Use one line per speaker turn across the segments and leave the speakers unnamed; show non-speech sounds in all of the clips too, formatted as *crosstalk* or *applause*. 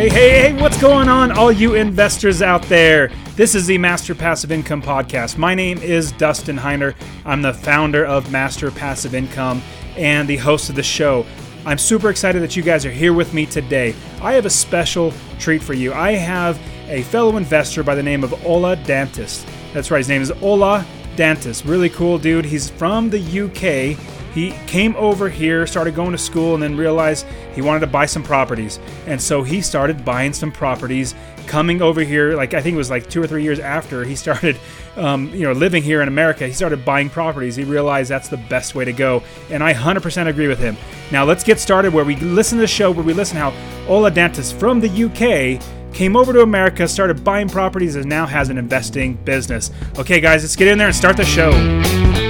Hey, hey, hey, what's going on, all you investors out there? This is the Master Passive Income Podcast. My name is Dustin Heiner. I'm the founder of Master Passive Income and the host of the show. I'm super excited that you guys are here with me today. I have a special treat for you. I have a fellow investor by the name of Ola Dantis. That's right, his name is Ola Dantis. Really cool dude. He's from the UK he came over here, started going to school, and then realized he wanted to buy some properties. And so he started buying some properties, coming over here. Like I think it was like two or three years after he started, um, you know, living here in America. He started buying properties. He realized that's the best way to go, and I 100% agree with him. Now let's get started. Where we listen to the show, where we listen how Ola Dantis from the UK came over to America, started buying properties, and now has an investing business. Okay, guys, let's get in there and start the show.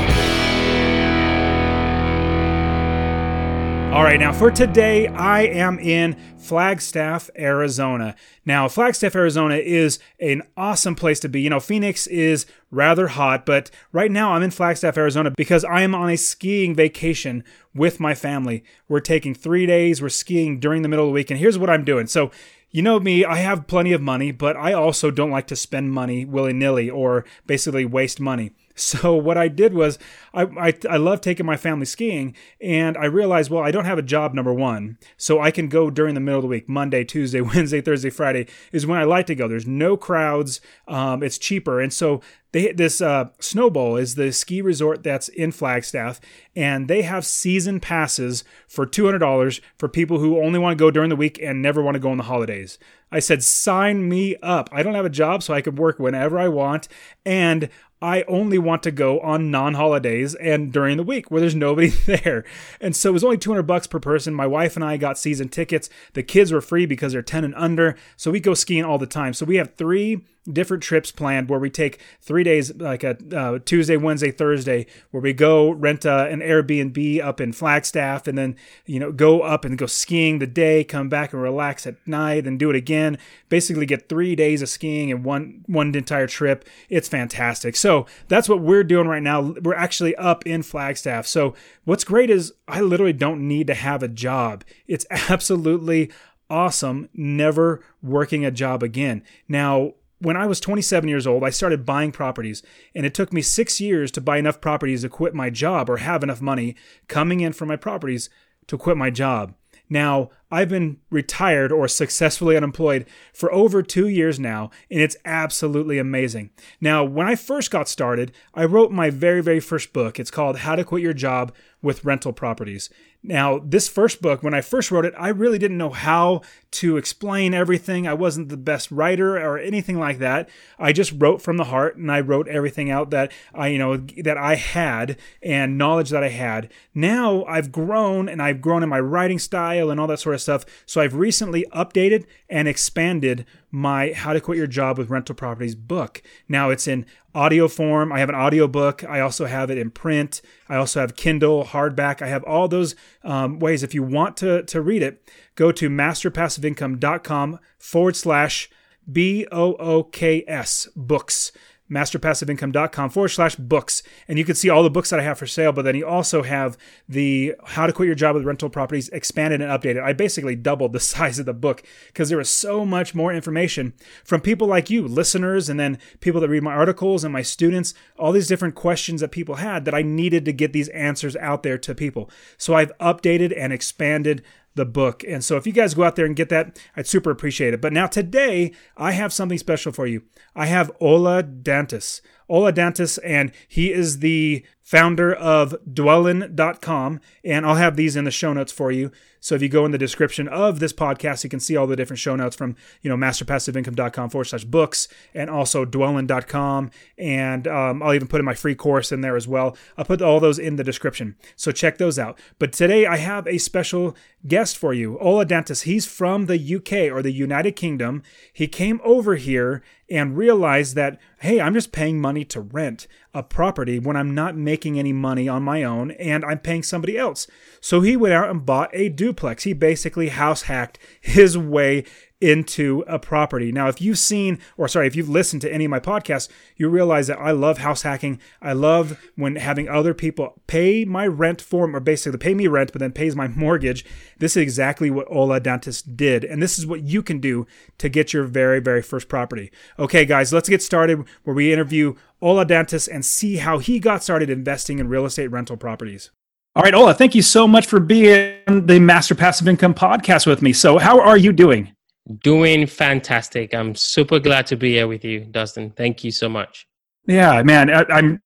All right, now for today, I am in Flagstaff, Arizona. Now, Flagstaff, Arizona is an awesome place to be. You know, Phoenix is rather hot, but right now I'm in Flagstaff, Arizona because I am on a skiing vacation with my family. We're taking three days, we're skiing during the middle of the week, and here's what I'm doing. So, you know me, I have plenty of money, but I also don't like to spend money willy nilly or basically waste money. So what I did was I, I, I love taking my family skiing and I realized, well, I don't have a job number one. So I can go during the middle of the week, Monday, Tuesday, *laughs* Wednesday, Thursday, Friday is when I like to go. There's no crowds. Um, it's cheaper. And so they, this uh, Snowbowl is the ski resort that's in Flagstaff, and they have season passes for $200 for people who only want to go during the week and never want to go on the holidays. I said, sign me up. I don't have a job, so I can work whenever I want. And I only want to go on non-holidays and during the week where there's nobody *laughs* there. And so it was only 200 bucks per person. My wife and I got season tickets. The kids were free because they're 10 and under. So we go skiing all the time. So we have three different trips planned where we take three days, like a uh, Tuesday, Wednesday, Thursday, where we go rent uh, an Airbnb up in Flagstaff, and then you know go up and go skiing the day, come back and relax at night, and do it again. Basically, get three days of skiing in one one entire trip. It's fantastic. So that's what we're doing right now. We're actually up in Flagstaff. So what's great is I literally don't need to have a job. It's *laughs* absolutely awesome never working a job again. Now, when I was 27 years old, I started buying properties, and it took me six years to buy enough properties to quit my job or have enough money coming in from my properties to quit my job. Now, I've been retired or successfully unemployed for over two years now, and it's absolutely amazing. Now, when I first got started, I wrote my very, very first book. It's called How to Quit Your Job with Rental Properties. Now, this first book, when I first wrote it, I really didn't know how to explain everything. I wasn't the best writer or anything like that. I just wrote from the heart and I wrote everything out that I, you know, that I had and knowledge that I had. Now I've grown and I've grown in my writing style and all that sort of stuff. So I've recently updated and expanded my How to Quit Your Job with Rental Properties book. Now it's in audio form. I have an audio book. I also have it in print. I also have Kindle, hardback. I have all those um, ways. If you want to, to read it, go to masterpassiveincome.com forward slash B O O K S books masterpassiveincome.com forward slash books. And you can see all the books that I have for sale, but then you also have the How to Quit Your Job with Rental Properties expanded and updated. I basically doubled the *laughs* size of the book because there was so much more information from people like you, listeners, and then people that read my articles and my students, all these different questions that people had that I needed to get these answers out there to people. So I've updated and expanded the book. And so if you guys go out there and get that, I'd super appreciate it. But now today, I have something special for you. I have Ola Dantis. Ola Dantis, and he is the founder of dwellin.com. And I'll have these in the show notes for you. So if you go in the description of this podcast, you can see all the different show notes from, you know, masterpassiveincome.com forward slash books and also dwellin.com. And um, I'll even put in my free course in there as well. I'll put all those in the description. So check those out. But today I have a special guest for you, Ola Dantis. He's from the UK or the United Kingdom. He came over here and realize that, hey, I'm just paying money to rent a property when I'm not making any money on my own and I'm paying somebody else. So he went out and bought a duplex. He basically house hacked his way into a property. Now, if you've seen, or sorry, if you've listened to any of my podcasts, you realize that I love house hacking. I love when having other people pay my rent for or basically pay me rent, but then pays my *laughs* mortgage. This is exactly what Ola Dantis did. And this is what you can do to get your very, very first property. Okay, guys, let's get started where we interview Ola Dantis and see how he got started investing in real estate rental properties. All right, Ola, thank you so much for being the Master Passive Income podcast with me. So, how are you doing?
Doing fantastic. I'm super glad to be here with you, Dustin. Thank you so much.
Yeah, man, I, I'm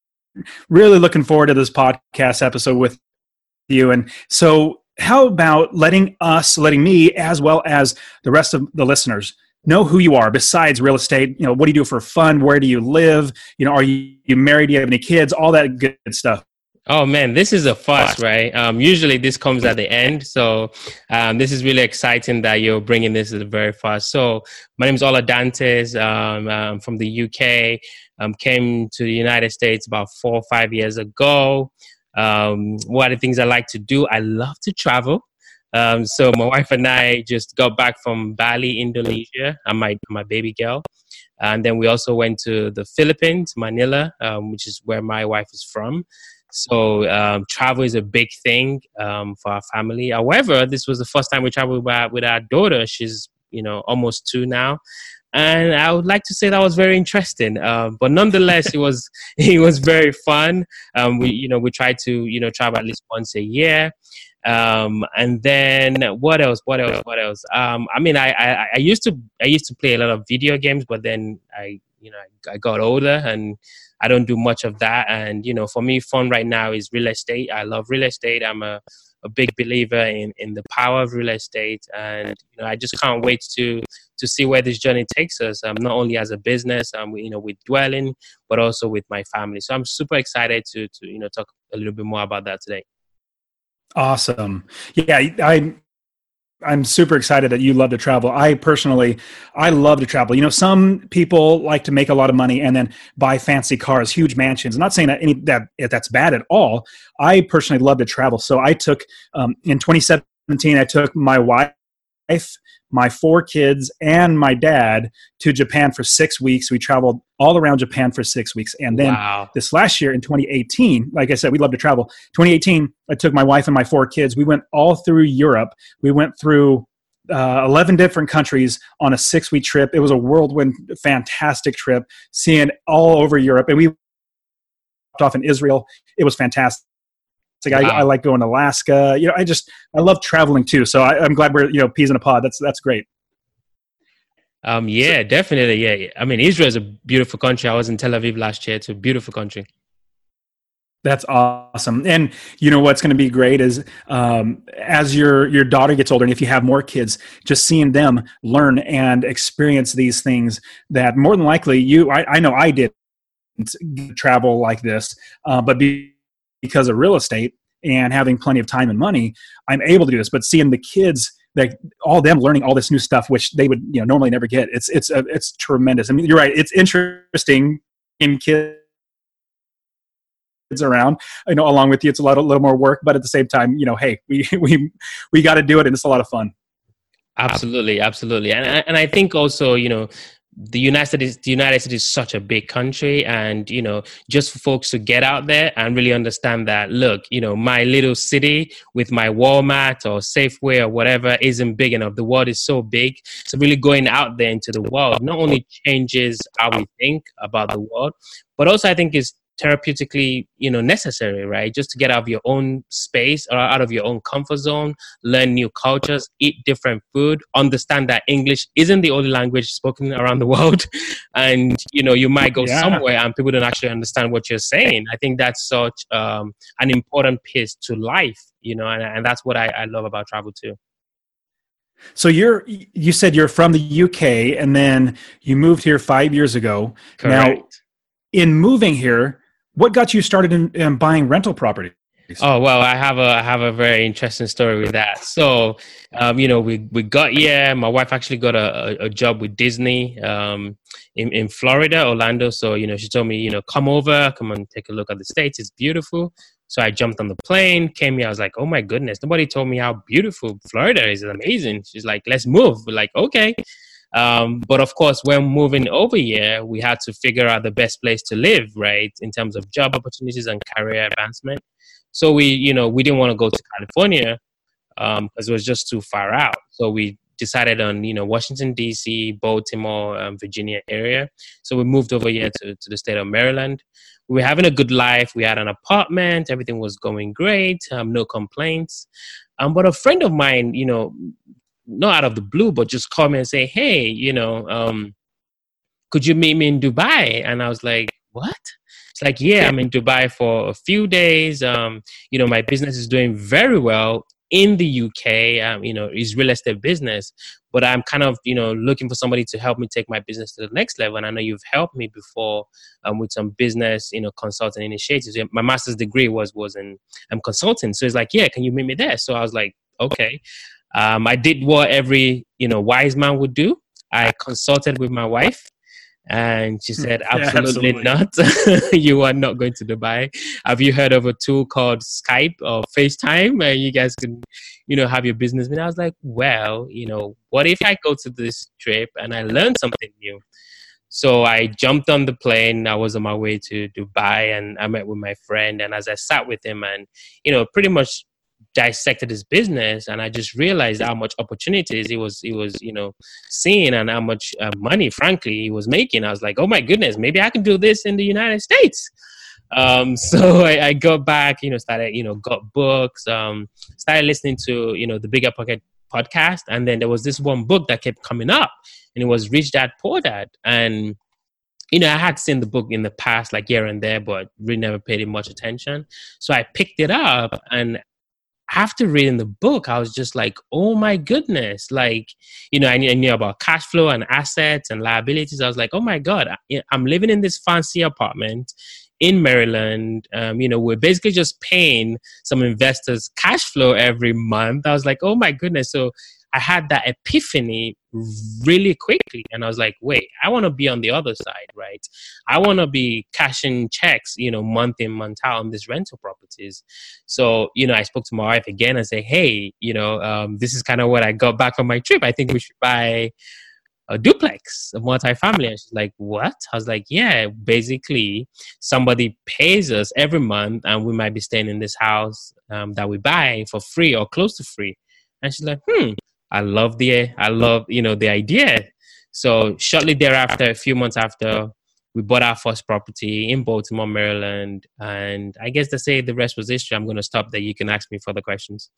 really looking forward to this podcast episode with you. And so, how about letting us, letting me, as well as the rest of the listeners, know who you are besides real estate? You know, what do you do for fun? Where do you live? You know, are you, you married? Do you have any kids? All that good stuff.
Oh man, this is a first, right? Um, usually this comes at the end, so um, this is really exciting that you're bringing this the very first. So my name is Ola Dantis. Um, I'm from the UK. Um, came to the United States about four or five years ago. Um, what are the things I like to do? I love to travel. Um, so my wife and I just got back from Bali, Indonesia. I'm my my baby girl, and then we also went to the Philippines, Manila, um, which is where my wife is from. So um, travel is a big thing um, for our family. However, this was the first time we traveled with our, with our daughter. She's you know almost two now, and I would like to say that was very interesting. Um, but nonetheless, it was *laughs* it was very fun. Um, we you know we tried to you know travel at least once a year. Um, and then what else? What else? What else? Um, I mean, I, I, I used to I used to play a lot of video games, but then I you know I, I got older and I don't do much of that. And you know, for me, fun right now is real estate. I love real estate. I'm a a big believer in, in the power of real estate, and you know, I just can't wait to to see where this journey takes us. Um, not only as a business, um, you know, with Dwellin, but also with my family. So I'm super excited to to you know talk a little bit more about that today.
Awesome. Yeah, I I'm super excited that you love to travel. I personally, I love to travel. You know, some people like to make a lot of money and then buy fancy cars, huge mansions. I'm not saying that any that that's bad at all. I personally love to travel. So I took um, in 2017, I took my wife my four kids and my dad to Japan for six weeks. We traveled all around Japan for six weeks. And then wow. this last year in 2018, like I said, we love to travel. 2018, I took my wife and my four kids. We went all through Europe. We went through uh, 11 different countries on a six week trip. It was a whirlwind, fantastic trip, seeing all over Europe. And we dropped off in Israel. It was fantastic. Like wow. I, I, like going to Alaska. You know, I just I love traveling too. So I, am glad we're you know peas in a pod. That's that's great.
Um, yeah, so, definitely. Yeah, I mean, Israel is a beautiful country. I was in Tel Aviv last year. It's a beautiful country.
That's awesome. And you know what's going to be great is um, as your your daughter gets older, and if you have more kids, just seeing them learn and experience these things that more than likely you, I, I know I did travel like this, uh, but be, because of real estate and having plenty of time and money, I'm able to do this. But seeing the kids, like all them learning all this new stuff, which they would you know normally never get, it's it's uh, it's tremendous. I mean, you're right. It's interesting in kids around you know along with you it's a lot a little more work but at the same time you know hey *laughs* we we we got to do it and it's a lot of fun
absolutely absolutely and and i think also you know the United States, the United States is such a big country, and you know, just for folks to get out there and really understand that, look, you know, my little city with my Walmart or Safeway or whatever isn't big enough. The world is so big, so really going out there into the world not only changes how we think about the world, but also I think is therapeutically you know necessary right just to get out of your own space or out of your own comfort zone learn new cultures eat different food understand that english isn't the only language spoken around the *laughs* world and you know you might go yeah. somewhere and people don't actually understand what you're saying i think that's such um, an important piece to life you know and, and that's what I, I love about travel too
so you're you said you're from the UK and then you moved here 5 years ago.
Correct.
Now in moving here, what got you started in, in buying rental property?
Oh well, I have a I have a very interesting story with that. So, um, you know, we we got yeah, my wife actually got a, a, job with Disney um, in in Florida, Orlando. So you know, she told me, you know, come over, come and take a look at the states. It's beautiful. So I jumped on the plane, came here. I was like, oh my goodness, nobody told me how beautiful Florida is. It's amazing. She's like, let's move. We're like, okay. Um, but of course, when moving over here, we had to figure out the best place to live, right, in terms of job opportunities and career advancement. So we, you know, we didn't want to go to California because um, it was just too far out. So we decided on, you know, Washington D.C., Baltimore, um, Virginia area. So we moved over here to, to the state of Maryland. We were having a good life. We had an apartment. Everything was going great. Um, no complaints. Um, but a friend of mine, you know, not out of the blue, but just called me and say, "Hey, you know, um, could you meet me in Dubai?" And I was like, "What?" It's like, yeah, I'm in Dubai for a few days. Um, you know, my business is doing very well in the UK. Um, you know, is real estate business, but I'm kind of, you know, looking for somebody to help me take my business to the next level. And I know you've helped me before um, with some business, you know, consulting initiatives. My master's degree was was in um, consulting, so it's like, yeah, can you meet me there? So I was like, okay. Um, I did what every you know wise man would do. I consulted with my wife and she hmm. said, absolutely, yeah, absolutely. not. *laughs* you are not going to Dubai. Have you heard of a tool called Skype or FaceTime where you guys can, you know, have your business meeting? I was like, well, you know, what if I go to this trip and I learn something new? So I jumped on the plane. I was on my way to Dubai and I met with my friend. And as I sat with him and, you know, pretty much dissected his business and i just realized how much opportunities he was he was you know seeing and how much uh, money frankly he was making. I was like oh my goodness maybe i can do this in the united states. Um, *laughs* so I, I, got back you know started you know got books um, started listening to you know the bigger pocket podcast and then there was this one book that kept coming up and it was rich dad poor dad. And you know, I had seen the book in the past, like here and there, but really never paid it much attention. So I picked it up, and after reading the book, I was just like, oh my goodness. Like, you know, I knew, I knew, about cash flow and assets and liabilities. I was like, oh my God, I'm living in this fancy apartment in Maryland. Um, you know, we're basically just paying some investors cash flow every month. I was like, oh my goodness. So I had that epiphany really quickly. And I was like, wait, I want to be on the other side, right? I want to be cashing checks, you know, month in, month out on these rental properties. So, you know, I spoke to my wife again and say, hey, you know, um, this is kind of what I got back from my trip. I think we should buy a duplex, a multi-family. And she's like, what? I was like, yeah, basically somebody pays us every month and we might be staying in this house um, that we buy for free or close to free. And she's like, hmm, I love the I love you know the idea. So shortly thereafter, a few months after, we bought our first property in Baltimore, Maryland, and I guess to say the rest was history. I'm going to stop there. You can ask me further questions.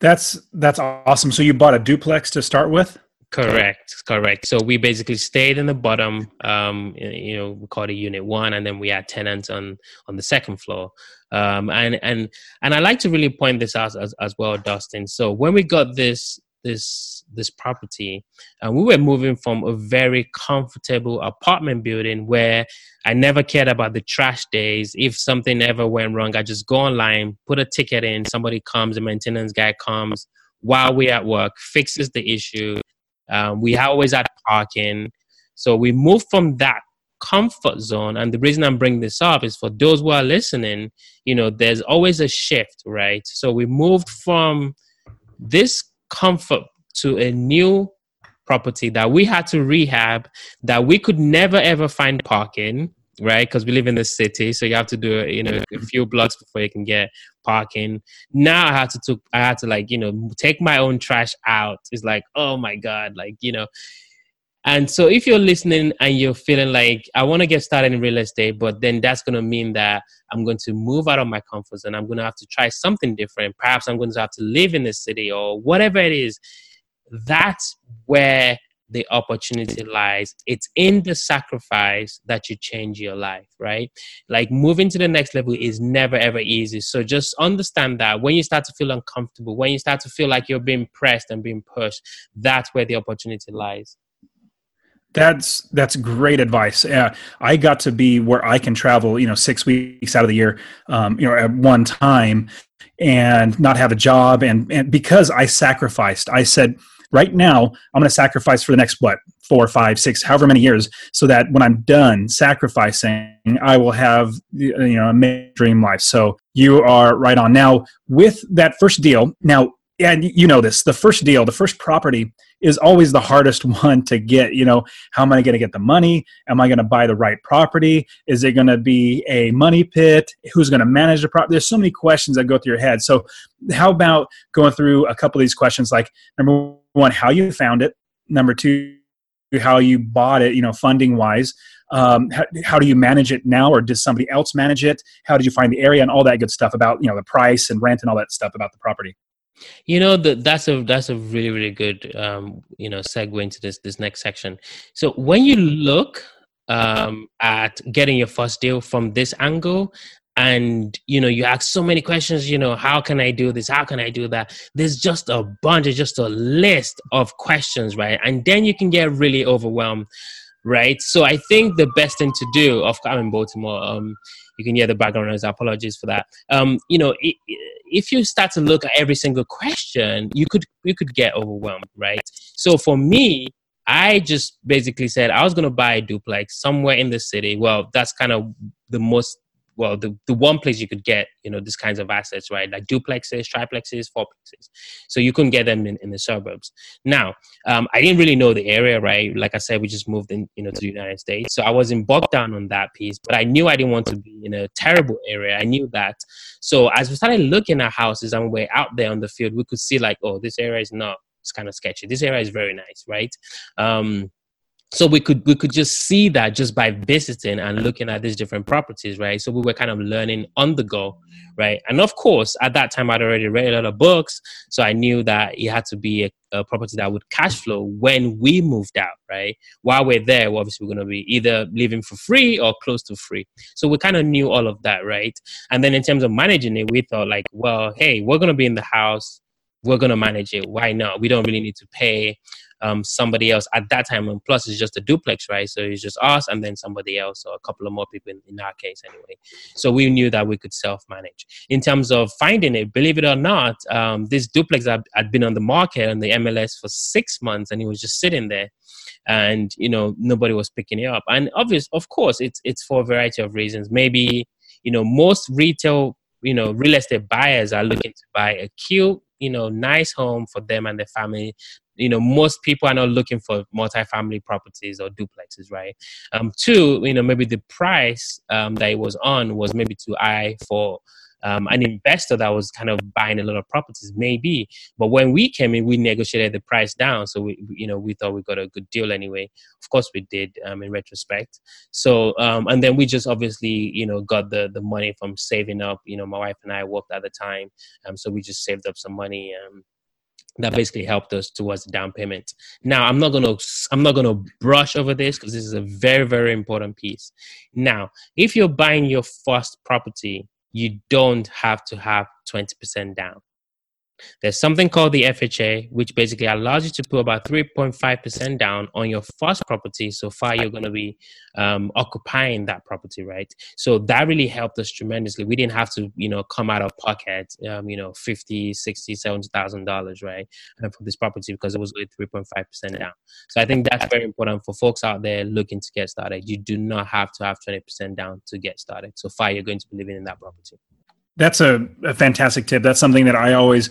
That's that's awesome. So you bought a duplex to start with?
Correct, correct. So we basically stayed in the bottom. Um, you know, we called it Unit One, and then we had tenants on on the second floor. Um, and and and I like to really point this out as, as well, Dustin. So when we got this this this property, and we were moving from a very comfortable apartment building where I never cared about the trash days. If something ever went wrong, I just go online, put a ticket in, somebody comes, a maintenance guy comes while we're at work, fixes the issue um, we always had parking. So we moved from that comfort zone. And the reason I'm bringing this up is for those who are listening, you know, there's always a shift, right? So we moved from this comfort to a new property that we had to rehab that we could never ever find parking right? Because we live in the city, so you have to do you know a few blocks before you can get parking. Now I had to took I had to like you know take my own trash out. It's like oh my god, like you know. And so if you're listening and you're feeling like I want to get started in real estate, but then that's going to mean that I'm going to move out of my comfort zone. I'm going to have to try something different. Perhaps I'm going to have to live in the city or whatever it is. That's where the opportunity lies. It's in the sacrifice that you change your life, right? Like moving to the next level is never ever easy. So just understand that when you start to feel uncomfortable, when you start to feel like you're being pressed and being pushed, that's where the opportunity lies.
That's that's great advice. Uh, I got to be where I can travel, you know, six weeks out of the year, um, you know, at one time, and not have a job, and and because I sacrificed, I said, right now, I'm going to sacrifice for the next what four, five, six, however many years, so that when I'm done sacrificing, I will have uh, you know a dream life. So you are right on. Now with that first deal, now and you know this, the first deal, the first property is always the hardest *laughs* one to get. You know, how am I going to get the money? Am I going to buy the right property? Is it going to be a money pit? Who's going to manage the property? There's so many questions that go through your head. So, how about going through a couple of these questions? Like, number one, how you found it. Number two, how you bought it. You know, funding wise. Um, how, how, do you manage it now, or does somebody else manage it? How did you find the area and all that good stuff about you know the price and rent and all that stuff about the property?
You know that that's a that's a really really good um, you know segue into this this next section. So when you look um, at getting your first deal from this angle, and you know you ask so many questions you know how can i do this? How can i do that? There's just a bunch of just a list of questions right? And then you can get really overwhelmed right? So i think the best thing to do of i'm in baltimore um you can hear the background noise apologies for that. Um you know it, if you start to look at every single question, you could you could get overwhelmed, right? So for me, I just basically said I was going to buy a duplex somewhere in the city. Well, that's kind of the most well the, the one place you could get you know these kinds of assets right like duplexes triplexes fourplexes. So you couldn't get them in, in the suburbs. Now um, i didn't really know the area right? Like i said we just moved in you know to the united states. So i wasn't bogged down on that piece but i knew i didn't want to be in a terrible area. I knew that. So as we started looking at houses and we're out there on the field we could see like oh this area is not it's kind of sketchy. This area is very nice right? Um, so we could we could just see that just by visiting and looking at these different properties right? So we were kind of learning on the go right? And of course at that time i'd already read a lot of books so i knew that it had to be a, a property that would cash flow when we moved out right? While we're there we're obviously we're going to be either living for free or close to free. So we kind of knew all of that right? And then in terms of managing it we thought like well hey we're going to be in the house we're going to manage it why not? We don't really need to pay um, somebody else at that time. And plus, it's just a duplex, right? So it's just us and then somebody else, or a couple of more people in, in our case, anyway. So we knew that we could self manage. In terms of finding it, believe it or not, um, this duplex had, had been on the market on the MLS for six months and it was just sitting there and you know nobody was picking it up and obvious of course it's it's for a variety of reasons maybe you know most retail you know real estate buyers are looking to buy a cute you know nice home for them and their family you know most people are not looking for multi-family properties or duplexes right? Um two you know maybe the price um, that it was on was maybe too high for um, an investor that was kind of buying a lot of properties maybe. But when we came in we negotiated the price down. So we you know we thought we got a good deal anyway. Of course we did um, in retrospect. So um, and then we just obviously you know got the the money from saving up. You know my wife and i worked at the time. Um, so we just saved up some money um, that basically helped us towards the down payment. Now, I'm not gonna I'm not gonna brush over this because this is a very very important piece. Now, if you're buying your first property, you don't have to have 20% down. There's something called the FHA, which basically allows you to put about 3.5% down on your first property. So far, you're going to be um, occupying that property, right? So that really helped us tremendously. We didn't have to, you know, come out of pocket, um, you know, 50, 60, 70,000 dollars, right? And for this property because it was only 3.5% down. So I think that's very important for folks out there looking to get started. You do not have to have 20% down to get started. So far, you're going to be living in that property.
That's a, a, fantastic tip. That's something that I always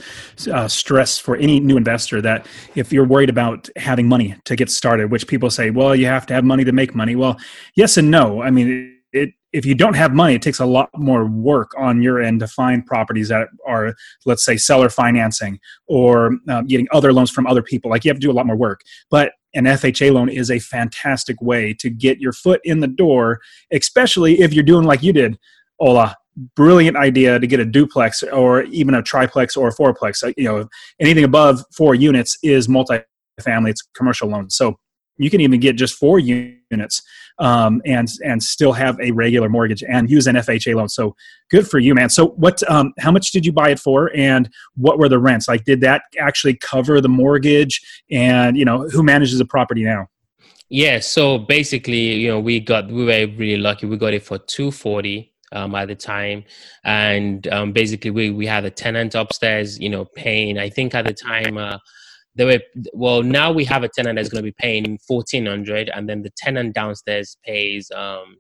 uh, stress for any new investor that if you're worried about having money to get started, which people say, well, you have to have money to make money. Well, yes and no. I mean, it, if you don't have money, it takes a lot more work on your end to find properties that are, let's say, seller financing or uh, getting other loans from other people. Like you have to do a lot more work. But an FHA loan is a fantastic way to get your foot in the door, especially if you're doing like you did, Ola, brilliant idea to get a duplex or even a triplex or a fourplex. You know, anything above four units is multifamily. It's commercial loan. So you can even get just four units um, and and still have a regular mortgage and use an FHA loan. So good for you, man. So what? Um, how much did you buy it for, and what were the rents? Like, did that actually cover the mortgage? And you know, who manages the property now?
Yeah, so basically, you know, we got we were really lucky. We got it for two forty um, at the time, and um, basically we we had a tenant upstairs, you know, paying. I think at the time. Uh, they were well now we have a tenant that's going to be paying 1400 and then the tenant downstairs pays um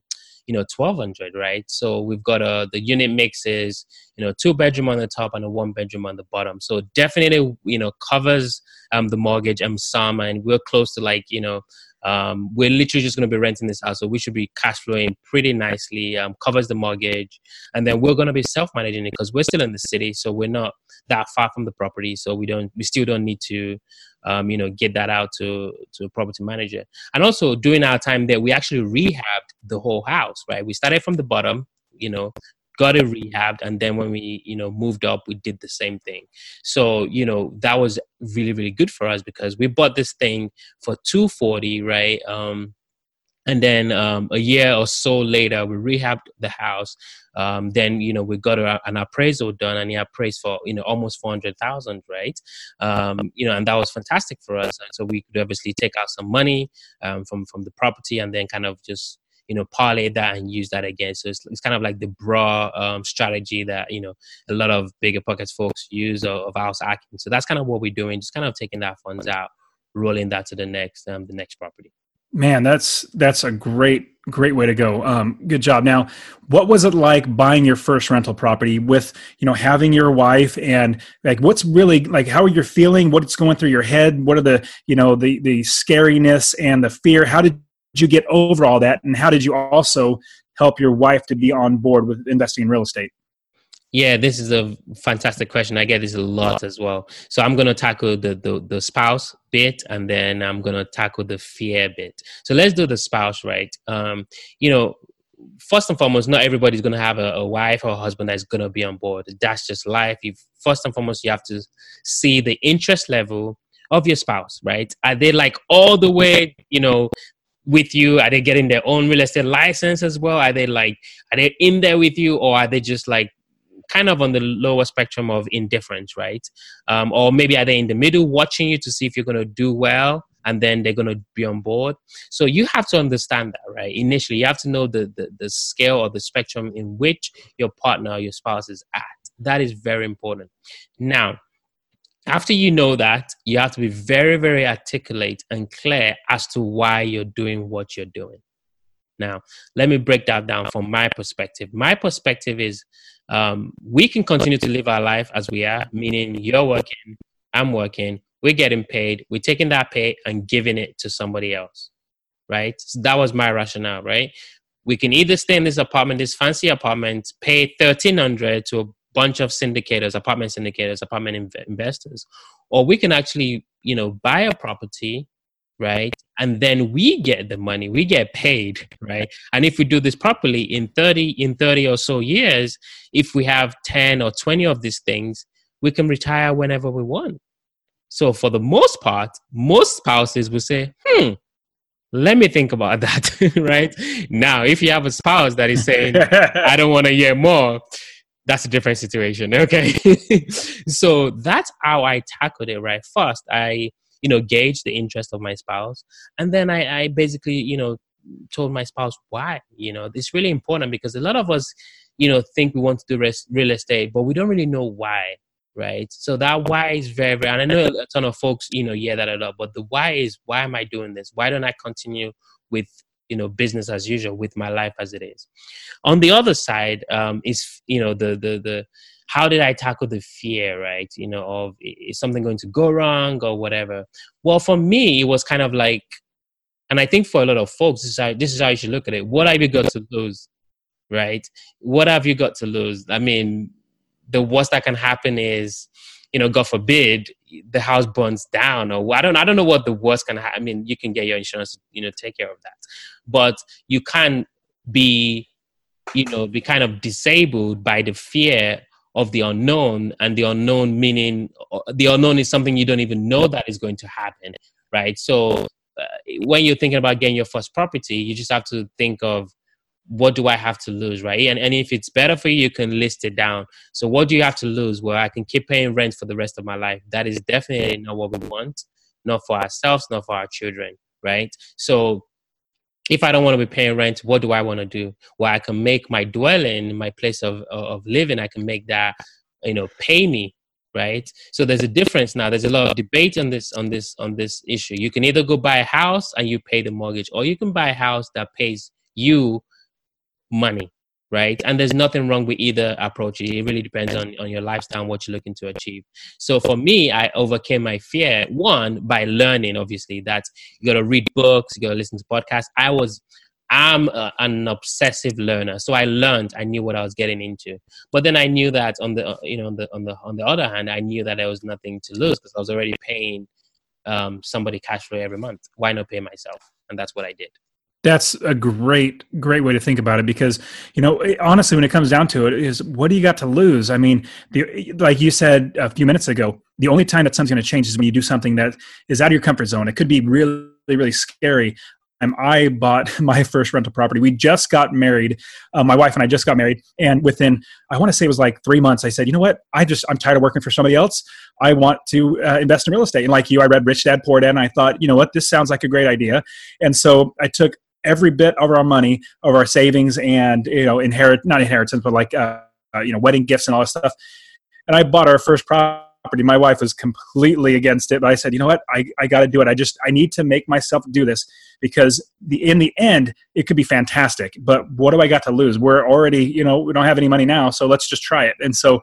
you know 1200 right so we've got a the unit mixes, you know two bedroom on the top and a one bedroom on the bottom so definitely you know covers um the mortgage and some and we're close to like you know um, we're literally just going to be renting this house, so we should be cash flowing pretty nicely. Um, covers the mortgage, and then we're going to be self managing it because we're still in the city, so we're not that far from the property, so we don't we still don't need to um, you know, get that out to to a property manager. And also during our time there, we actually rehabbed the whole house. Right, we started from the bottom, you know, got it rehabbed, and then when we you know moved up, we did the same thing. So you know that was really really good for us because we bought this thing for two forty, right? Um, and then um, a year or so later we rehabbed the house um, then you know we got a, an appraisal done and he appraised for you know almost 400000 right um, you know and that was fantastic for us and so we could obviously take out some money um, from from the property and then kind of just you know parlay that and use that again so it's, it's kind of like the broad um, strategy that you know a lot of BiggerPockets folks use of, of house hacking so that's kind of what we're doing just kind of taking that funds out rolling that to the next um, the next property
Man, that's that's a great great way to go. Um, good job. Now, what was it like buying your first rental property with you know having your wife and like what's really like how are you feeling? What's going through your head? What are the you know the the scariness and the fear? How did you get over all that? And how did you also help your wife to be on board with investing in real estate?
Yeah, this is a fantastic question. I get this a lot as well. So I'm going to tackle the, the, the spouse bit, and then I'm going to tackle the fear bit. So let's do the spouse, right? Um, you know, first and foremost, not everybody's going to have a, a, wife or a husband that's going to be on board. That's just life. You first and foremost, you have to see the interest level of your spouse, right? Are they like all the way, you know, with you? Are they getting their own real estate license as well? Are they like, are they in there with you, or are they just like kind of on the lower spectrum of indifference, right? Um, or maybe are they in the middle watching you to see if you're going to do well and then they're going to be on board. So you have to understand that, right? Initially, you have to know the, the, the scale or the spectrum in which your partner your spouse is at. That is very important. Now, after you know that, you have to be very, very articulate and clear as to why you're doing what you're doing. Now, let me break that down from my perspective. My perspective is um, we can continue to live our life as we are, meaning you're working, I'm working, we're getting paid, we're taking that pay and giving it to somebody else, right? So that was my rationale, right? We can either stay in this apartment, this fancy apartment, pay thirteen hundred to a bunch of syndicators, apartment syndicators, apartment inv- investors, or we can actually, you know, buy a property right? And then we get the money, we get paid, right? And if we do this properly in 30 in 30 or so years, if we have 10 or 20 of these things, we can retire whenever we want. So for the most part, most spouses will say, "Hmm, let me think about *laughs* that." *laughs* right? Now, if you have a spouse that is saying, *laughs* "I don't want to hear more," that's a different situation. Okay. *laughs* so that's how I tackled it, right? First, I you know gauge the interest of my spouse and then i, I basically you know told my spouse why you know it's really important because a lot of us you know think we want to do res- real estate but we don't really know why right so that why is very very and i know a ton of folks you know yeah that a lot but the why is why am i doing this why don't i continue with you know business as usual with my life as it is on the other side um is you know the the the how did I tackle the fear, right? You know, of is something going to go wrong or whatever? Well, for me, it was kind of like, and I think for a lot of folks, this is how, this is how you should look at it. What have you got to lose, right? What have you got to lose? I mean, the worst that can happen is, you know, God forbid, the house burns down, or I don't, I don't know what the worst can happen. I mean, you can get your insurance, you know, take care of that, but you can't be, you know, be kind of disabled by the fear of the unknown and the unknown meaning the unknown is something you don't even know that is going to happen right? So uh, when you're thinking about getting your first property you just have to think of what do i have to lose right? And, and if it's better for you you can list it down. So what do you have to lose? Well i can keep paying rent for the rest of my life. That is definitely not what we want not for ourselves not for our children right? So if I don't want to be paying rent, what do I want to do? Well, I can make my dwelling, my place of of living, I can make that you know pay me right? So there's a difference now. There's a lot of debate on this on this on this issue. You can either go buy a house and you pay the mortgage or you can buy a house that pays you money right and there's nothing wrong with either approach it really depends on, on your lifestyle and what you're looking to achieve so for me i overcame my fear one by learning obviously that you got to read books you got to listen to podcasts i was I'm a, an obsessive learner, so I learned. I knew what I was getting into, but then I knew that on the you know on the on the on the other hand, I knew that there was nothing to lose because I was already paying um, somebody cash flow every month. Why not pay myself? And that's what I did.
That's a great, great way to think about it because, you know, honestly, when it comes down to it, is what do you got to lose? I mean, the, like you said a few minutes ago, the only time that something's going to change is when you do something that is out of your comfort zone. It could be really, really scary. I bought *laughs* my first rental property. We just got married. Uh, my wife and I just got married, and within I want to say it was like three months, I said, you know what? I just I'm tired of working for somebody else. I want to uh, invest in real estate. And like you, I read Rich Dad Poor Dad, and I thought, you know what? This sounds like a great idea. And so I took every bit of our money, of our savings, and you know, inherit not inheritance, but like uh, uh you know, wedding gifts and all this stuff. And I bought our first property property. My wife was completely against it, but I said, you know what? I, I got to do it. I just, I need to make myself do this because the, in the end, it could be fantastic, but what do I got to lose? We're already, you know, we don't have any money now, so let's just try it. And so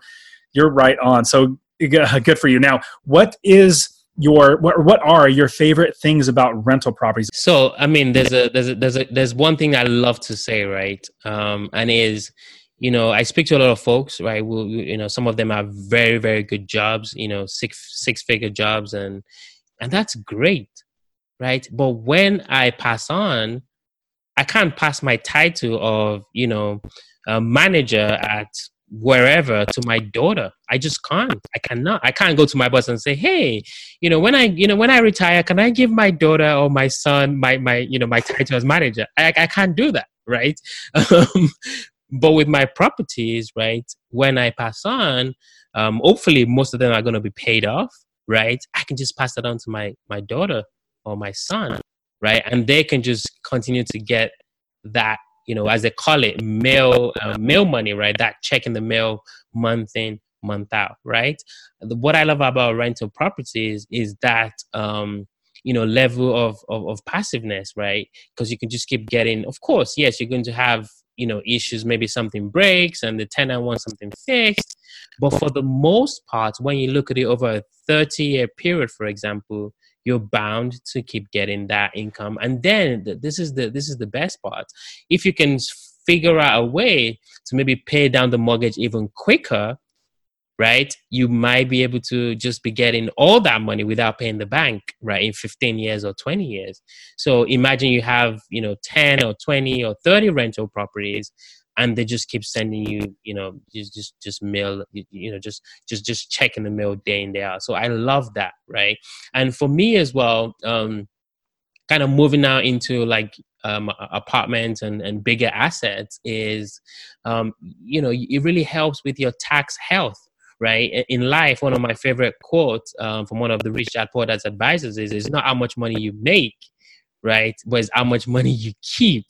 you're right on. So *laughs* good for you. Now, what is, your what, what are your favorite things about rental properties
so i mean there's a there's a there's a there's one thing i love to say right um and is you know, I speak to a lot of folks, right? Who, you know, some of them have very, very good jobs, you know, six six figure jobs, and and that's great, right? But when I pass on, I can't pass my title of you know manager at wherever to my daughter. I just can't. I cannot. I can't go to my boss and say, "Hey, you know, when I, you know, when I retire, can I give my daughter or my son my my, you know, my title as manager?" I I can't do that, right? *laughs* Um, but with my properties, right, when I pass on, um, hopefully most of them are going to be paid off, right? I can just pass that on to my my daughter or my son, right, and they can just continue to get that, you know, as they call it, mail uh, mail money, right? That check in the mail, month in, month out, right? What I love about rental properties is that. Um, you know level of, of, of passiveness right because you can just keep getting of course yes you're going to have you know issues maybe something breaks and the tenant wants something fixed but for the most part when you look at it over a 30 year period for example you're bound to keep getting that income. And then this is the this is the best part. If you can figure out a way to maybe pay down the mortgage even quicker right you might be able to just be getting all that money without paying the bank right in 15 years or 20 years. So imagine you have you know 10 or 20 or 30 rental properties and they just keep sending you you know just just just mail you know just just just checking the mail day in day out so i love that right and for me as well um kind of moving now into like um, apartments and, and bigger assets is um, you know it really helps with your tax health right? In life, one of my favorite quotes um, from one of the Rich Dad Poor Dad's advisors is, "It's not how much money you make, right? But it's how much money you keep,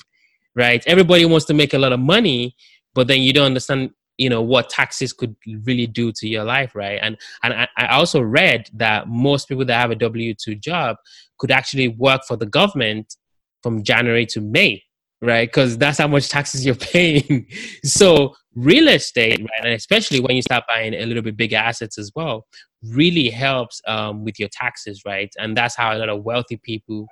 right? Everybody wants to make a lot of money, but then you don't understand, you know, what taxes could really do to your life, right? And and I, also read that most people that have a W two job could actually work for the government from January to May, right? Because that's how much taxes you're *laughs* paying. so real estate, right, and especially when you start buying a little bit bigger assets as well, really helps um, with your taxes, right? And that's how a lot of wealthy people,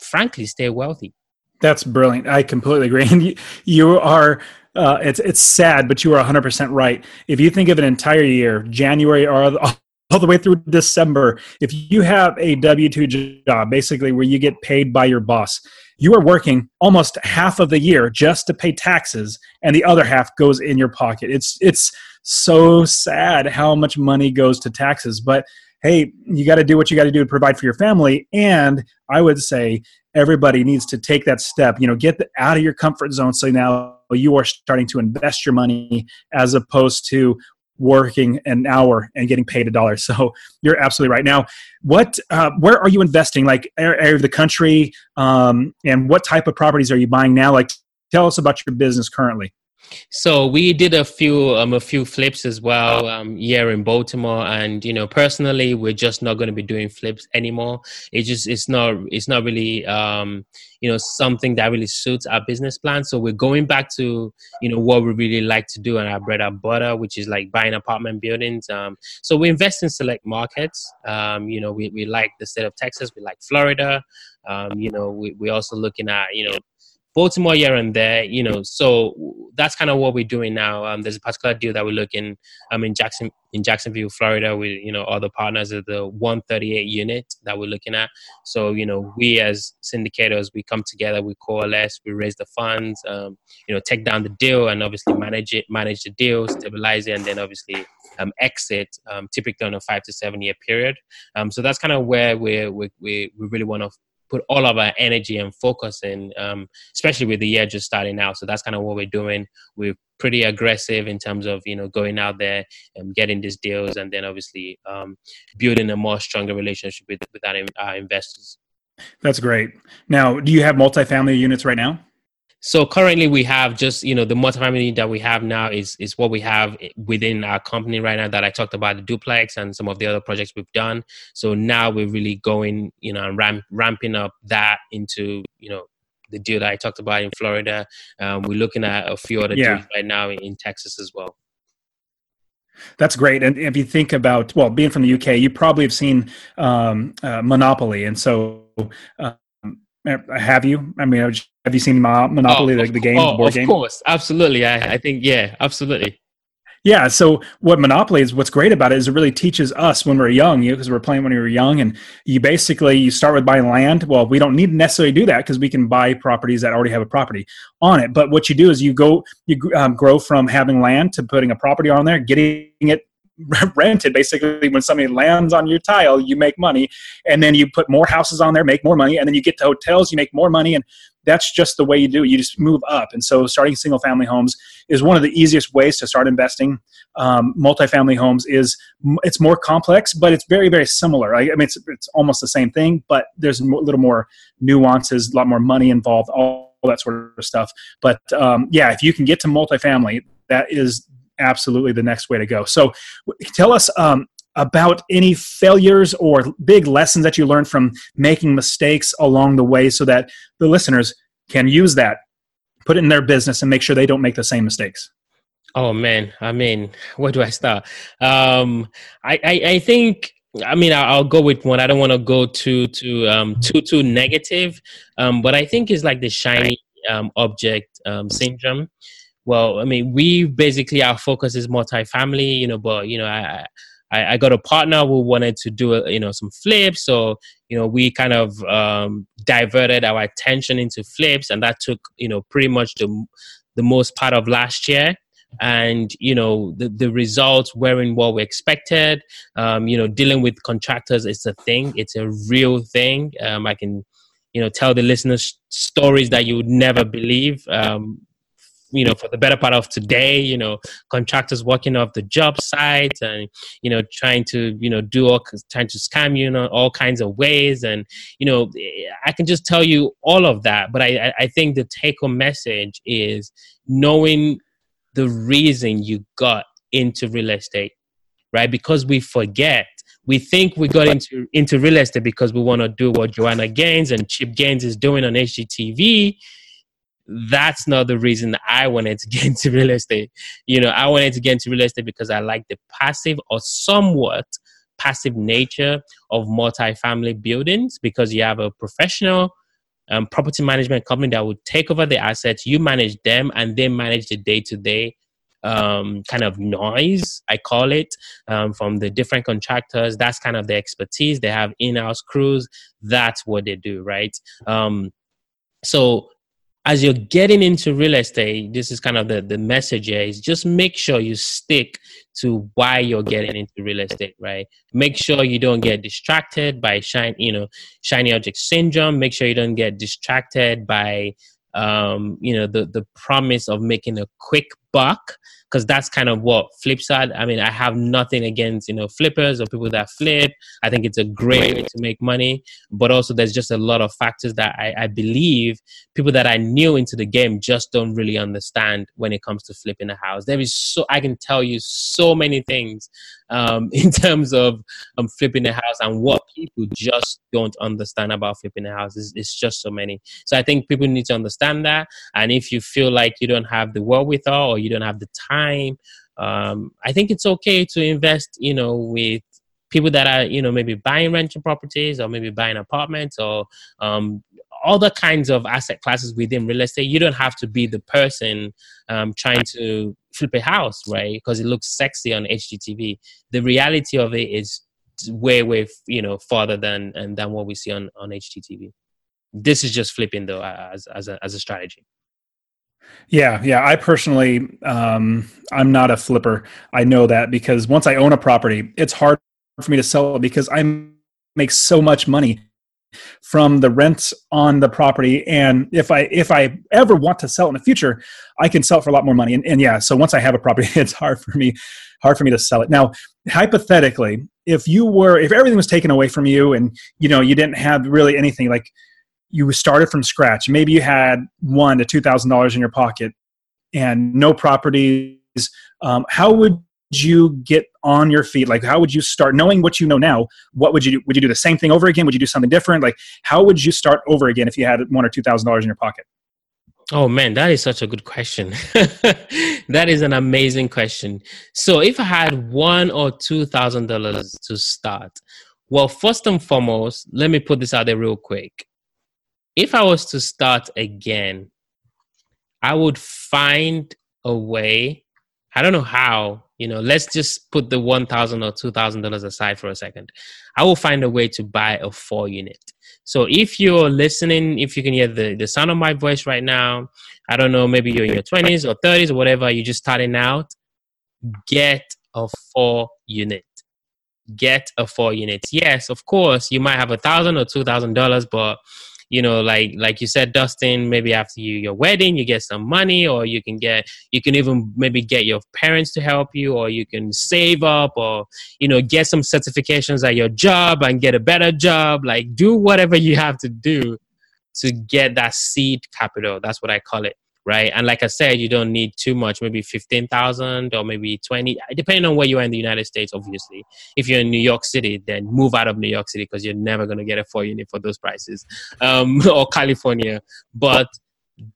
frankly, stay wealthy.
That's brilliant. I completely agree. *laughs* And you, you are. Uh, it's it's sad, but you are 100% right. If you think of an entire year, January or *laughs* all the way through December, if you have a W 2 job, basically where you get paid by your boss, you are working almost half of the year just to pay taxes, and the other half goes in your pocket. It's, it's so sad how much money goes to taxes. But hey, you got to do what you got to do to provide for your family. And I would say everybody needs to take that step, you know, get the, out of your comfort zone so now you are starting to invest your money as opposed to working an hour and getting paid a dollar. So you're absolutely right. Now, what, uh, where are you investing? Like area of the country, um, and what type of properties are you buying now? Like, tell us about your business currently.
So we did a few um a few flips as well um here in Baltimore and you know personally we're just not going to be doing flips anymore. It just it's not it's not really um you know something that really suits our business plan. So we're going back to you know what we really like to do and our bread and butter, which is like buying apartment buildings. Um so we invest in select markets. Um you know we we like the state of Texas, we like Florida. Um you know we we're also looking at you know Baltimore here and there, you know. So that's kind of what we're doing now. Um, there's a particular deal that we're looking um in Jackson in Jacksonville, Florida, with you know other partners of the 138 unit that we're looking at. So you know we as syndicators we come together, we coalesce, we raise the funds, um, you know, take down the deal and obviously manage it, manage the deal, stabilize it, and then obviously um, exit, um, typically on a five to seven year period. Um, so that's kind of where we we we really want to put all of our energy and focus in, um, especially with the year just starting out. So that's kind of what we're doing. We're pretty aggressive in terms of you know going out there and getting these deals, and then obviously um, building a more stronger relationship with with our, our investors.
That's great. Now, do you have multifamily units right now?
So currently we have just, you know, the multifamily that we have now is is what we have within our company right now that I talked about the duplex and some of the other projects we've done. So now we're really going, you know, and ramp, ramping up that into, you know, the deal that I talked about in Florida. Um, we're looking at a few other yeah. deals right now in Texas as well.
That's great. And if you think about, well, being from the UK, you probably have seen um, uh, Monopoly. And so, uh, have you? I mean, have you seen Monopoly, oh, the, the, game,
oh,
board
of
game?
Of course, absolutely. I, I think, yeah, absolutely.
Yeah. So what Monopoly is, what's great about it is it really teaches us when we're young, you know, because we're playing when we were young, and you basically you start with buying land. Well, we don't need to necessarily do that because we can buy properties that already have a property on it. But what you do is you go, you um, grow from having land to putting a property on there, getting it *laughs* rented basically when somebody lands on your tile you make money and then you put more houses on there make more money and then you get to hotels you make more money and that's just the way you do it. you just move up. And so starting single family homes is one of the easiest ways to start investing. Um, multifamily homes is it's more complex but it's very very similar. I, mean it's, it's almost the same thing but there's a little more nuances a lot more money involved all that sort of stuff. But um, yeah if you can get to multifamily that is absolutely the next way to go. So, tell us um, about any failures or big lessons that you learned from making mistakes along the way so that the listeners can use that, put it in their business, and make sure they don't make the same mistakes.
Oh man, I mean, *laughs* where do I start? Um, I, I, I think I mean, I'll, go with one. I don't want to go too too um, too too negative, um, but I think it's like the shiny um, object um, syndrome well, I mean, we basically our focus is multifamily, you know, but you know, I, I, I got a partner who wanted to do, a, you know, some flips. So, you know, we kind of um, diverted our attention into flips, and that took, you know, pretty much the the most part of last year. And you know, the the results weren't what we expected. Um, you know, dealing with contractors is a thing; it's a real thing. Um, I can, you know, tell the listeners stories that you would never believe. Um, you know for the better part of today you know contractors working off the job site and you know trying to you know do all trying to scam you in all kinds of ways. And you know i can just tell you all of that but i i think the take home message is knowing the reason you got into real estate right? Because we forget we think we got into into real estate because we want to do what Joanna Gaines and Chip Gaines is doing on HGTV, that's not the reason I wanted to *laughs* get into real estate. You know, I wanted to get into real estate because I like the passive or somewhat passive nature of multifamily buildings because you have a professional um, property management company that would take over the assets, you manage them, and they manage the day to day um, kind of noise, I call it, um, from the different contractors. That's kind of the expertise. They have in house crews. That's what they do, right? Um, so as you're getting into real estate, this is kind of the, the message here is just make sure you stick to why you're getting into real estate, right? Make sure you don't get distracted by shine, you know, shiny object syndrome. Make sure you don't get distracted by um, you know, the the promise of making a quick buck because that's kind of what Flipside. I mean, I have nothing against you know flippers or people that flip. I think it's a great way to make money, but also there's just a lot of factors that I, I believe people that are new into the game just don't really understand when it comes to flipping a house. There is so I can tell you so many things um, *laughs* in terms of um, flipping a house and what people just don't understand about flipping a house. It's, it's just so many. So I think people need to understand that. And if you feel like you don't have the wherewithal or you don't have the time, um, I think it's okay to invest, you know, with people that are, you know, maybe buying rental properties or maybe buying apartments or um, other kinds of asset classes within real estate. You don't have to be the person um, trying to flip a house, right? Because it looks sexy on HGTV. The reality of it is way, way, you know, farther than and than what we see on on HGTV. This is just flipping though as as a as a strategy.
Yeah, yeah. I personally, um, I'm not a flipper. I know that because once I own a property, it's hard for me to sell it because I make so much money from the rents on the property. And if i if i ever want to sell in the future i can sell for a lot more money. And, and yeah so once i have a property *laughs* it's hard for me hard for me to sell it. Now hypothetically if you were if everything was taken away from you and you know you didn't have really anything like you started from scratch maybe you had one to two thousand dollars in your pocket and no properties um, how would you get on your feet? Like how would you start knowing what you know now what would you do? Would you do the same thing over again? Would you do something different? Like how would you start over again if you had one or two thousand dollars in your pocket?
Oh man that is such a good question. *laughs* That is an amazing question. So if i had one or two thousand dollars to start well first and foremost let me put this out there real quick. If i was to start again i would find a way i don't know how you know let's just put the 1000 or 2000 dollars aside for a second. I will find a way to buy a four unit. So if you're listening if you can hear the, the sound of my voice right now i don't know maybe you're in your 20s or 30s or whatever you're just starting out get a four unit. Get a four unit. Yes of course you might have a thousand or two thousand dollars but you know like like you said dustin maybe after you your wedding you get some money or you can get you can even maybe get your parents to help you or you can save up or you know get some certifications at your job and get a better job. Like do whatever you have to do to get that seed capital. That's what i call it right? And like I said, you don't need too much, maybe 15,000 or maybe 20, depending on where you are in the United States, obviously. If you're in New York City, then move out of New York City because you're never going to get a four unit for those prices um, *laughs* or California. But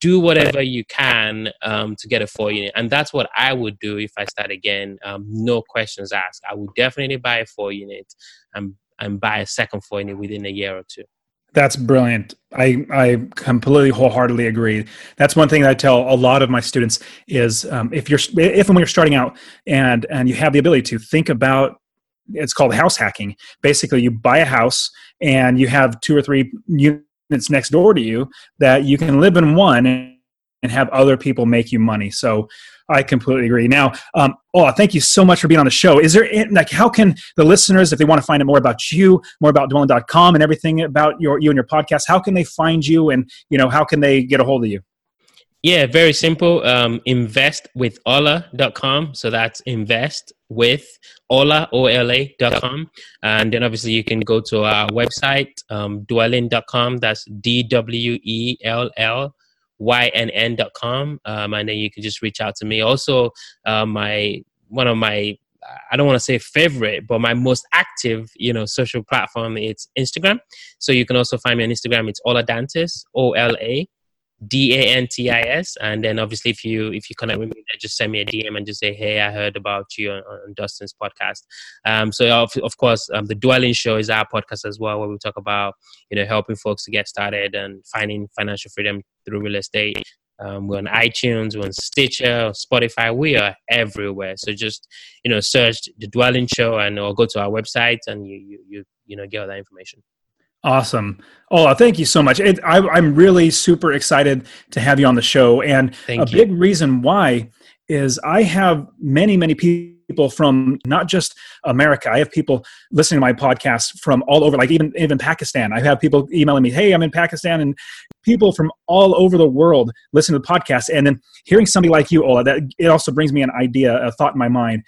do whatever you can um, to get a four unit. And that's what I would do if I start again. Um, no questions asked. I would definitely buy a four unit and, and buy a second four unit within a year or two.
That's brilliant. I, I completely wholeheartedly agree. That's one thing that I tell a lot of my students is um, if you're if and when you're starting out and and you have the ability to think about it's called house hacking. Basically, you buy a house and you have two or three units next door to you that you can live in one and have other people make you money. So I completely agree. Now, um, oh, thank you so much for being on the show. Is there like how can the listeners, if they want to find out more about you, more about dwellin.com and everything about your you and your podcast, how can they find you and you know how can they get a hold of you?
Yeah, very simple. Um, invest with ola.com. So that's invest with ola, O-L-A.com. And then obviously you can go to our website, um, dwellin.com. That's D-W-E-L-L ynn.com. Um, and then you can just reach out to me. Also, uh, my one of my I don't want to say favorite, but my most active, you know, social platform it's Instagram. So you can also find me on Instagram. It's Ola Dantis, O L A D A N T I S. And then obviously, if you if you connect with me, just send me a DM and just say, "Hey, I heard about you on, on Dustin's podcast." Um, so of, of course, um, the Dwellin Show is our podcast as well, where we talk about you know helping folks to get started and finding financial freedom through real estate. Um, we're on iTunes, we're on Stitcher, Spotify. We are everywhere. So just you know, search the Dwellin Show and or go to our website and you you you you know get all that information.
Awesome. Oh, thank you so much. It, I, am really super excited to have you on the show. And thank a you. big reason why is I have many, many people from not just America. I have people listening to my podcast from all over, like even even Pakistan. I have people emailing me, "Hey, I'm in Pakistan," and people from all over the world listen to the podcast. And then hearing somebody like you, Ola, that it also brings me an idea, a thought in my mind.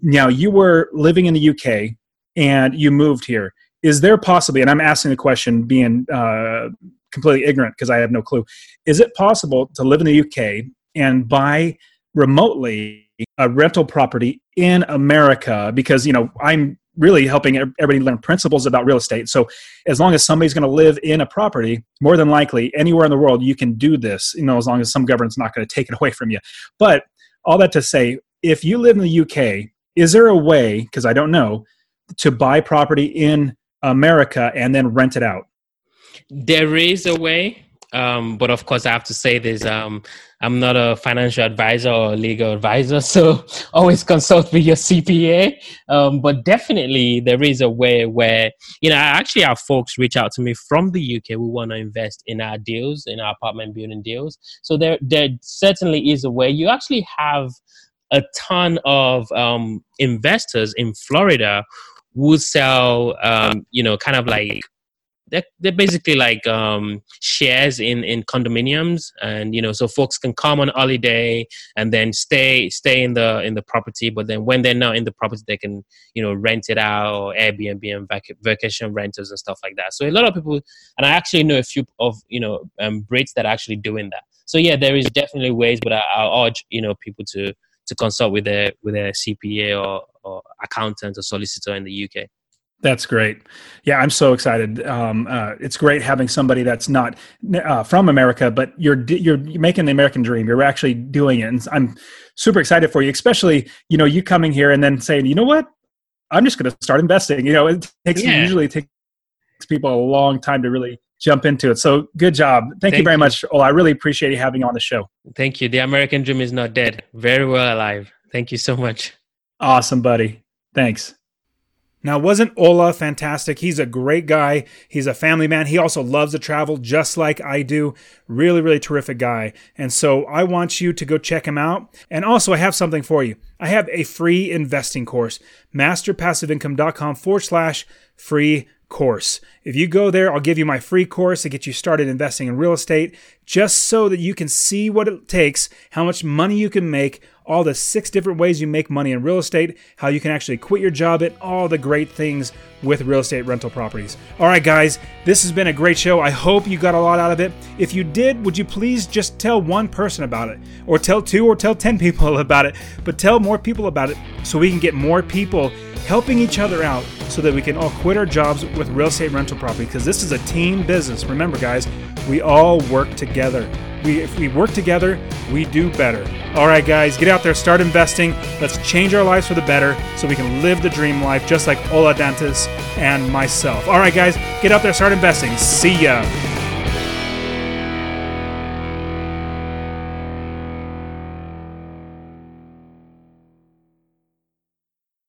Now, you were living in the UK and you moved here. Is there possibly, and I'm asking the question being uh, completely ignorant because I have no clue, is it possible to live in the UK and buy remotely a rental property in America? Because, you know, I'm really helping everybody learn principles about real estate. So as long as somebody's going to live in a property, more than likely anywhere in the world you can do this, you know, as long as some government's not going to take it *laughs* away from you. But all that to say, if you live in the UK, is there a way, because I don't know, to buy property in America and then rent it out?
There is a way. Um, but of course, I have to say this: um, I'm not a financial advisor or legal advisor, *laughs* so always consult with your CPA. Um, but definitely, there is a way where you know, I actually have folks reach out to me from the UK. We want to invest in our deals, in our apartment building deals. So there, there certainly is a way. You actually have a ton of um, investors in Florida who sell, um, you know, kind of like they're, they're basically like um, shares in in condominiums. And you know so folks can come on holiday and then stay stay in the in the property. But then when they're not in the property they can you know rent it out or airbnb and vac- vacation renters and stuff like that. So a lot of people and i actually know a few of you know um, brits that are actually doing that. So yeah there is definitely ways but I, i'll urge you know people to to consult with their with their cpa or, or accountant or solicitor in the uk
that's great. Yeah, I'm so excited. Um, uh, it's great having somebody that's not uh, from America, but you're you're making the American dream. You're actually doing it, and I'm super excited for you. Especially, you know, you coming here and then saying, you know what, I'm just going to start investing. You know, it takes yeah. usually takes people a long time to really jump into it. So good job. Thank, Thank you very you. much. Oh, I really appreciate you having you on the show.
Thank you. The American dream is not dead. Very well alive. Thank you so much.
Awesome, buddy. Thanks. Now, wasn't Ola fantastic? He's a great guy. He's a family man. He also loves to travel just like I do. Really, really terrific guy. And so I want you to go check him out. And also, I have something for you. I have a free investing course, masterpassiveincome.com forward slash free course. If you go there, I'll give you my free course to get you started investing in real estate just so that you can see what it takes, how much money you can make all the six different ways you make money in real estate, how you can actually quit your job, and all the great things with real estate rental properties. All right, guys, this has been a great show. I hope you got a lot out of it. If you did, would you please just tell one person about it, or tell two, or tell *laughs* 10 people about it, but tell more people about it so we can get more people helping each other out so that we can all quit our jobs with real estate rental property because this is a team business. Remember, guys, we all work together. We, if we work together, we do better. All right, guys, get out there, start investing. Let's change our lives for the better so we can live the dream life just like Ola Dantis and myself. All right, guys, get out there, start investing. See ya.